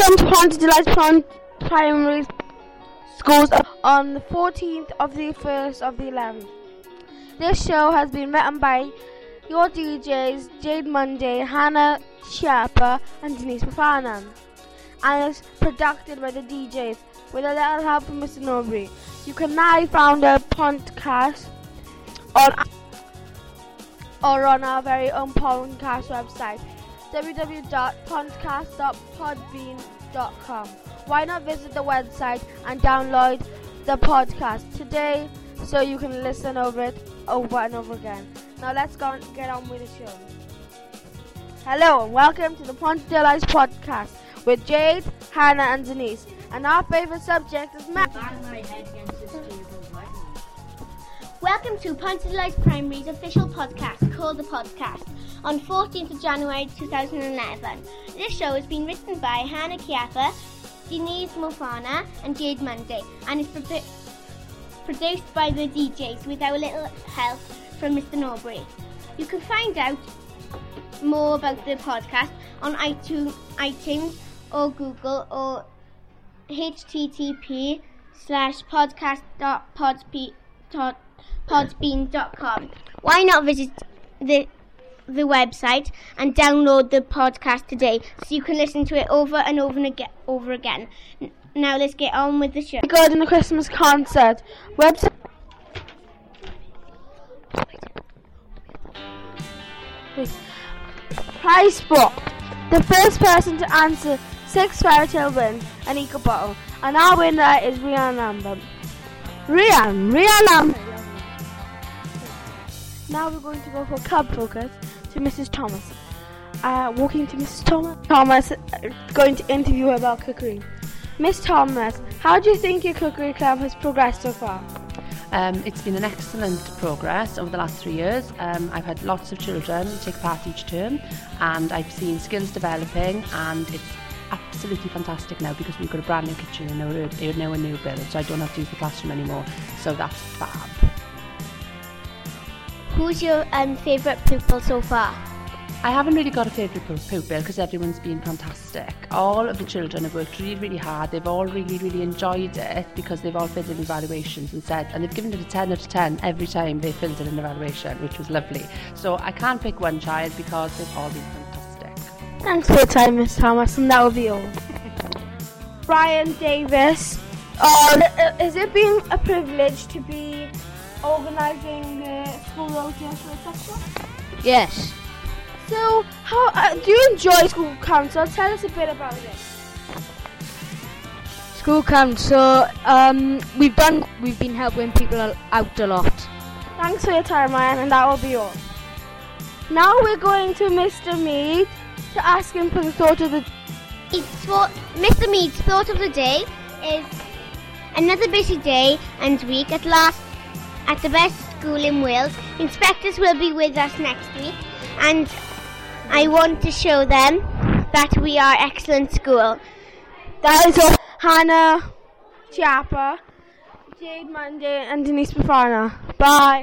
Welcome to Haunted Delights Prim- Primary Schools on the 14th of the 1st of the 11th. This show has been written by your DJs Jade Monday, Hannah Chiappa, and Denise Bafana, and is produced by the DJs with a little help from Mr. Norbury. You can now find our podcast on or on our very own podcast website www.podcast.podbean.com. Why not visit the website and download the podcast today so you can listen over it over and over again. Now let's go and get on with the show. Hello and welcome to the Ponte Lights podcast with Jade, Hannah and Denise. And our favourite subject is math. Welcome to Ponte de Lights Primary's official podcast called The Podcast on 14th of January 2011. This show has been written by Hannah Chiappa, Denise Mofana and Jade Monday and is produ- produced by the DJs with our little help from Mr. Norbury. You can find out more about the podcast on iTunes, or Google or http slash podcast.podbean.com. Why not visit the the website and download the podcast today so you can listen to it over and over and again, over again. N- Now let's get on with the show. Good in the Christmas concert. Website. Prize book. The first person to answer six fairy tale wins an eco bottle. And our winner is Rhian Lambert. Rhian, Rhian Lambert. Now we're going to go for club focus to Mrs. Thomas. Uh, walking to Mrs. Thomas. Thomas uh, going to interview her about cookery. Miss Thomas, how do you think your cookery club has progressed so far? Um, it's been an excellent progress over the last three years. Um, I've had lots of children take part each term and I've seen skills developing and it's absolutely fantastic now because we've got a brand new kitchen and now now a new build so I don't have to use the classroom anymore so that's fab. Who's your um, favourite pupil so far? I haven't really got a favourite pupil because everyone's been fantastic. All of the children have worked really, really hard. They've all really, really enjoyed it because they've all filled in evaluations and said, and they've given it a 10 out of 10 every time they filled in an evaluation, which was lovely. So I can't pick one child because they've all been fantastic. Thanks for your time, Miss Thomas, and that will be all. Brian Davis, uh, has it been a privilege to be organising the school rotation, etc.? Yes. So, how uh, do you enjoy school council? Tell us a bit about it. School council. Um, we've done. We've been helping people out a lot. Thanks for your time, Ryan, and that will be all. Now we're going to Mr. Mead to ask him for the thought of the It's thought, Mr. Mead's thought of the day is another busy day and week at last at the best school in Wales. Inspectors will be with us next week, and I want to show them that we are excellent school. That is all. Hannah Chiappa, Jade Monday, and Denise Bafana. Bye.